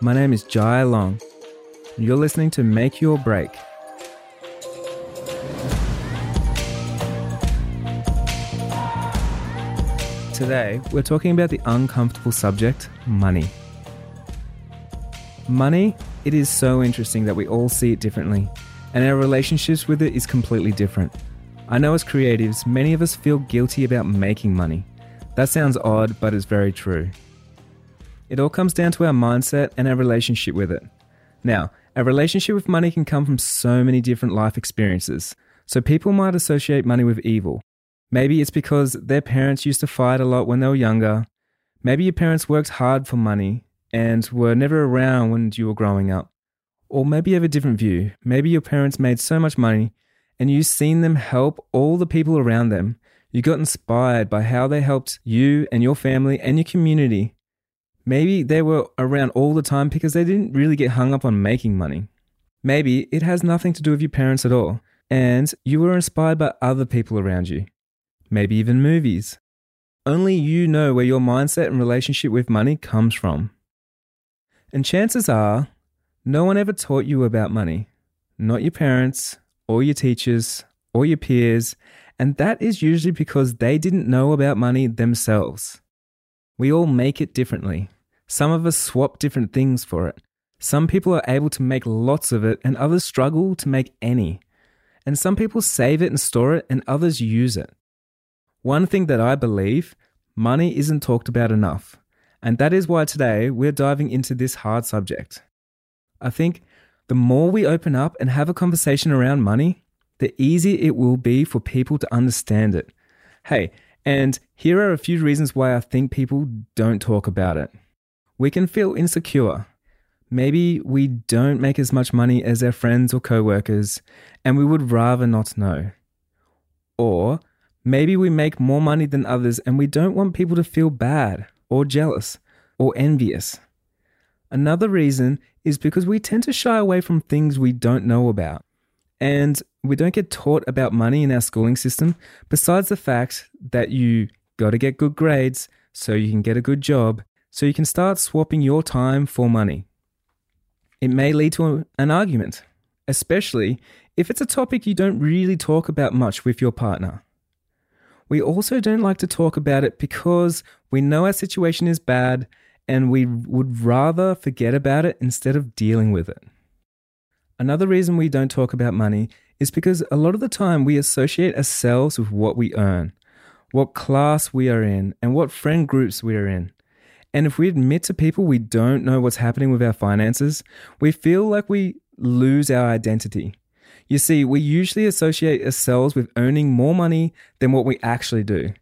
My name is Jai Long. and You're listening to Make Your Break. Today, we're talking about the uncomfortable subject money. Money, it is so interesting that we all see it differently, and our relationships with it is completely different. I know as creatives, many of us feel guilty about making money. That sounds odd, but it's very true. It all comes down to our mindset and our relationship with it. Now, our relationship with money can come from so many different life experiences, so people might associate money with evil. Maybe it's because their parents used to fight a lot when they were younger. Maybe your parents worked hard for money and were never around when you were growing up. Or maybe you have a different view. Maybe your parents made so much money and you've seen them help all the people around them. You got inspired by how they helped you and your family and your community. Maybe they were around all the time because they didn't really get hung up on making money. Maybe it has nothing to do with your parents at all, and you were inspired by other people around you maybe even movies. Only you know where your mindset and relationship with money comes from. And chances are, no one ever taught you about money. Not your parents, or your teachers, or your peers, and that is usually because they didn't know about money themselves. We all make it differently. Some of us swap different things for it. Some people are able to make lots of it, and others struggle to make any. And some people save it and store it, and others use it. One thing that I believe money isn't talked about enough, and that is why today we're diving into this hard subject. I think the more we open up and have a conversation around money, the easier it will be for people to understand it. Hey, and here are a few reasons why I think people don't talk about it. We can feel insecure. Maybe we don't make as much money as our friends or coworkers, and we would rather not know. Or Maybe we make more money than others and we don't want people to feel bad or jealous or envious. Another reason is because we tend to shy away from things we don't know about. And we don't get taught about money in our schooling system, besides the fact that you got to get good grades so you can get a good job, so you can start swapping your time for money. It may lead to an argument, especially if it's a topic you don't really talk about much with your partner. We also don't like to talk about it because we know our situation is bad and we would rather forget about it instead of dealing with it. Another reason we don't talk about money is because a lot of the time we associate ourselves with what we earn, what class we are in, and what friend groups we are in. And if we admit to people we don't know what's happening with our finances, we feel like we lose our identity. You see, we usually associate ourselves with earning more money than what we actually do.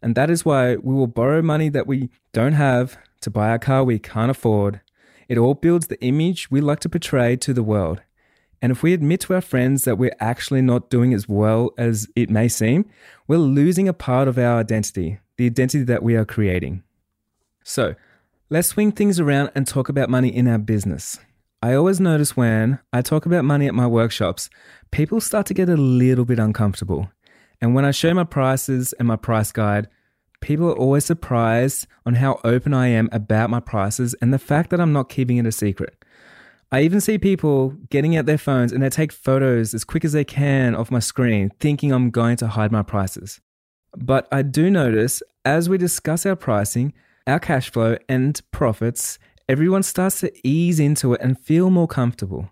And that is why we will borrow money that we don't have to buy a car we can't afford. It all builds the image we like to portray to the world. And if we admit to our friends that we're actually not doing as well as it may seem, we're losing a part of our identity, the identity that we are creating. So, let's swing things around and talk about money in our business. I always notice when I talk about money at my workshops, people start to get a little bit uncomfortable. And when I show my prices and my price guide, people are always surprised on how open I am about my prices and the fact that I'm not keeping it a secret. I even see people getting out their phones and they take photos as quick as they can off my screen, thinking I'm going to hide my prices. But I do notice as we discuss our pricing, our cash flow, and profits, everyone starts to ease into it and feel more comfortable.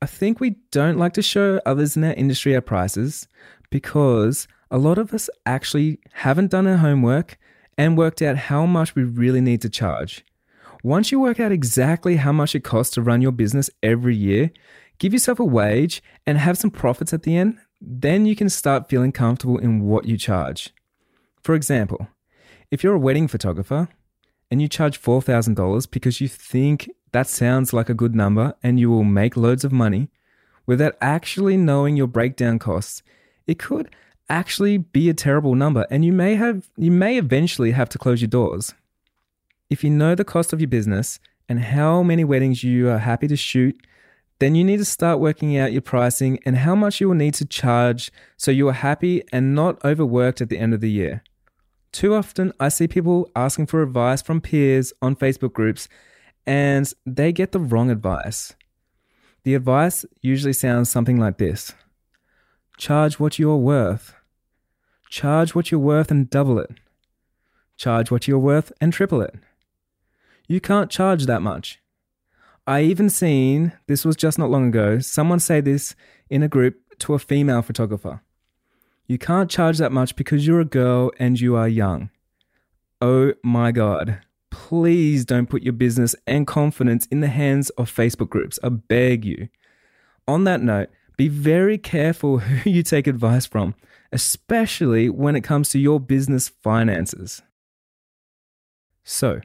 I think we don't like to show others in our industry our prices because a lot of us actually haven't done our homework and worked out how much we really need to charge. Once you work out exactly how much it costs to run your business every year, give yourself a wage and have some profits at the end, then you can start feeling comfortable in what you charge. For example, if you're a wedding photographer, and you charge $4,000 because you think that sounds like a good number and you will make loads of money without actually knowing your breakdown costs, it could actually be a terrible number and you may have you may eventually have to close your doors. If you know the cost of your business and how many weddings you are happy to shoot, then you need to start working out your pricing and how much you will need to charge so you are happy and not overworked at the end of the year. Too often, I see people asking for advice from peers on Facebook groups, and they get the wrong advice. The advice usually sounds something like this Charge what you're worth. Charge what you're worth and double it. Charge what you're worth and triple it. You can't charge that much. I even seen, this was just not long ago, someone say this in a group to a female photographer. You can't charge that much because you're a girl and you are young. Oh my God. Please don't put your business and confidence in the hands of Facebook groups. I beg you. On that note, be very careful who you take advice from, especially when it comes to your business finances. So,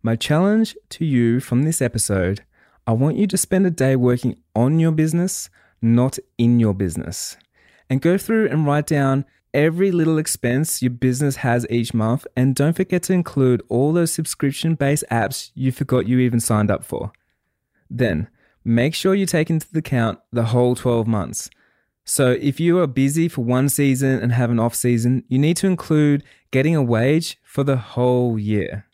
my challenge to you from this episode I want you to spend a day working on your business, not in your business. And go through and write down every little expense your business has each month. And don't forget to include all those subscription based apps you forgot you even signed up for. Then, make sure you take into account the whole 12 months. So, if you are busy for one season and have an off season, you need to include getting a wage for the whole year.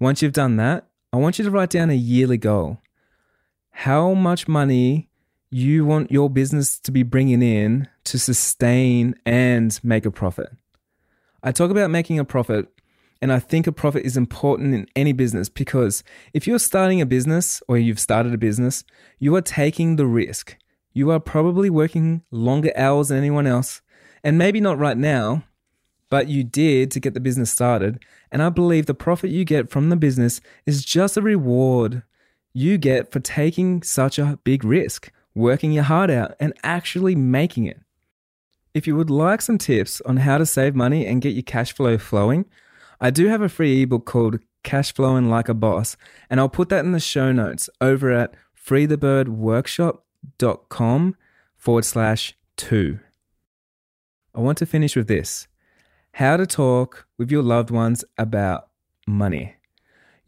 Once you've done that, I want you to write down a yearly goal how much money you want your business to be bringing in to sustain and make a profit. I talk about making a profit, and I think a profit is important in any business because if you're starting a business or you've started a business, you are taking the risk. You are probably working longer hours than anyone else, and maybe not right now, but you did to get the business started. And I believe the profit you get from the business is just a reward you get for taking such a big risk, working your heart out, and actually making it. If you would like some tips on how to save money and get your cash flow flowing, I do have a free ebook called Cash Flowing Like a Boss, and I'll put that in the show notes over at freethebirdworkshop.com forward slash two. I want to finish with this how to talk with your loved ones about money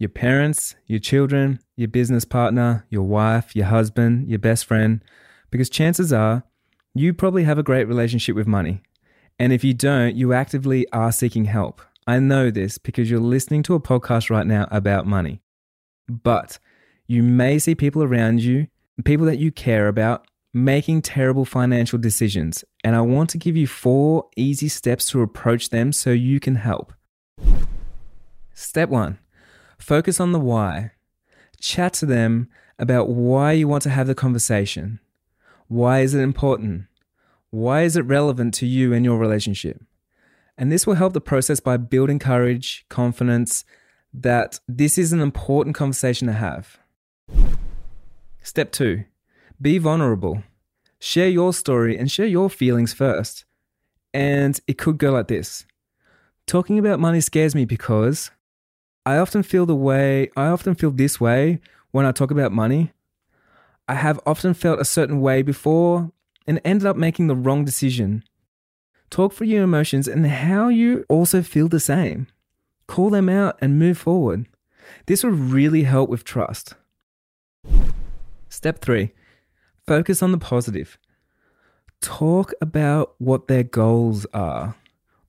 your parents, your children, your business partner, your wife, your husband, your best friend, because chances are you probably have a great relationship with money. And if you don't, you actively are seeking help. I know this because you're listening to a podcast right now about money. But you may see people around you, people that you care about, making terrible financial decisions. And I want to give you four easy steps to approach them so you can help. Step one Focus on the why. Chat to them about why you want to have the conversation. Why is it important? Why is it relevant to you and your relationship? And this will help the process by building courage, confidence that this is an important conversation to have. Step two be vulnerable. Share your story and share your feelings first. And it could go like this Talking about money scares me because I often feel the way, I often feel this way when I talk about money. I have often felt a certain way before and ended up making the wrong decision. Talk for your emotions and how you also feel the same. Call them out and move forward. This will really help with trust. Step three focus on the positive. Talk about what their goals are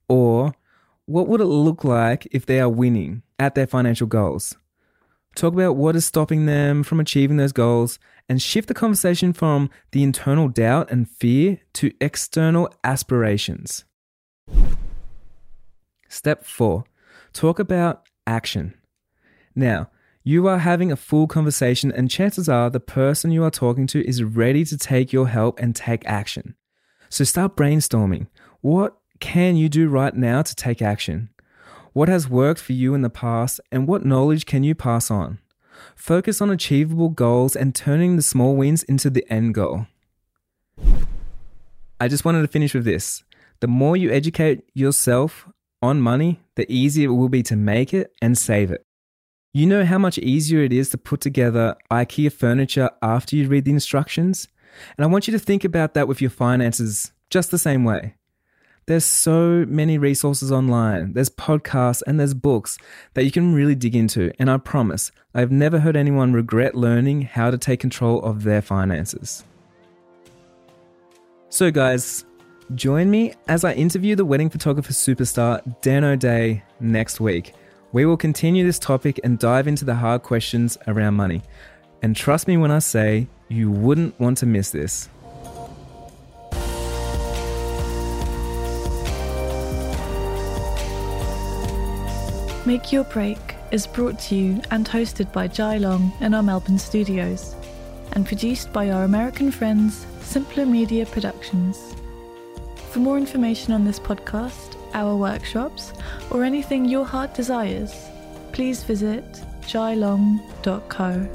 or what would it look like if they are winning at their financial goals? Talk about what is stopping them from achieving those goals and shift the conversation from the internal doubt and fear to external aspirations. Step four, talk about action. Now, you are having a full conversation, and chances are the person you are talking to is ready to take your help and take action. So start brainstorming. What can you do right now to take action? What has worked for you in the past, and what knowledge can you pass on? Focus on achievable goals and turning the small wins into the end goal. I just wanted to finish with this. The more you educate yourself on money, the easier it will be to make it and save it. You know how much easier it is to put together IKEA furniture after you read the instructions? And I want you to think about that with your finances just the same way. There's so many resources online. There's podcasts and there's books that you can really dig into. And I promise, I've never heard anyone regret learning how to take control of their finances. So, guys, join me as I interview the wedding photographer superstar Dan O'Day next week. We will continue this topic and dive into the hard questions around money. And trust me when I say you wouldn't want to miss this. Make Your Break is brought to you and hosted by Jai Long in our Melbourne studios and produced by our American friends, Simpler Media Productions. For more information on this podcast, our workshops, or anything your heart desires, please visit jailong.co.